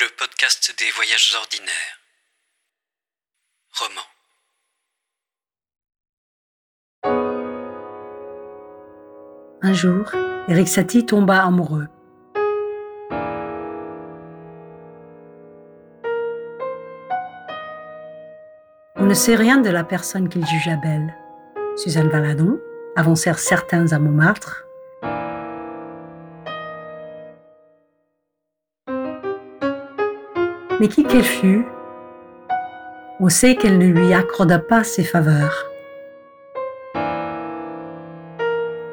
le podcast des voyages ordinaires. Roman. Un jour, Eric Satie tomba amoureux. On ne sait rien de la personne qu'il jugea belle. Suzanne Valadon avancèrent certains à Montmartre. Mais qui qu'elle fût, on sait qu'elle ne lui accorda pas ses faveurs.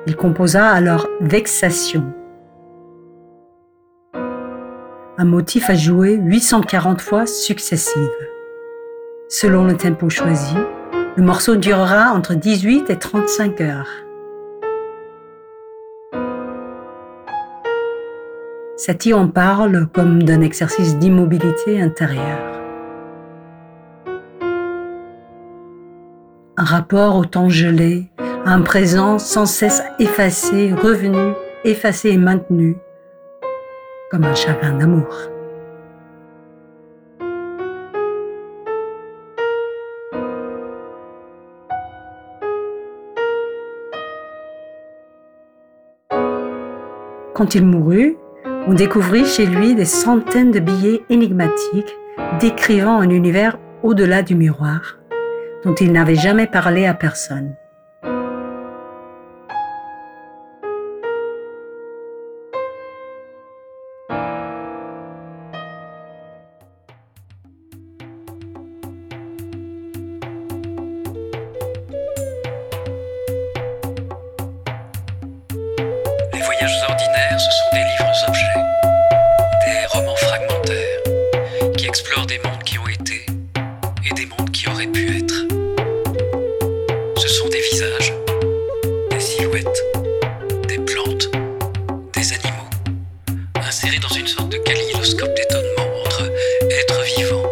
Il composa alors Vexation, un motif à jouer 840 fois successives. Selon le tempo choisi, le morceau durera entre 18 et 35 heures. Satie en parle comme d'un exercice d'immobilité intérieure. Un rapport au temps gelé, un présent sans cesse effacé, revenu, effacé et maintenu, comme un chagrin d'amour. Quand il mourut, on découvrit chez lui des centaines de billets énigmatiques décrivant un univers au-delà du miroir, dont il n'avait jamais parlé à personne. Les voyages ordinaires, ce sont Ce sont des visages, des silhouettes, des plantes, des animaux, insérés dans une sorte de kaléidoscope d'étonnement entre êtres vivants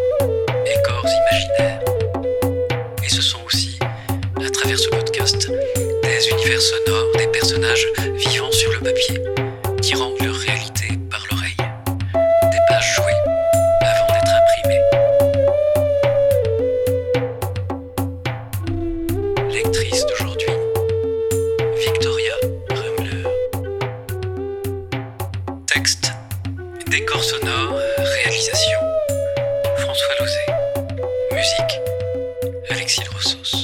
et corps imaginaires. Et ce sont aussi, à travers ce podcast, des univers sonores, des personnages vivant sur le papier, rendent leur d'aujourd'hui, Victoria Rumler. Texte, décor sonore, réalisation, François Lauzet. Musique, Alexis Rossos.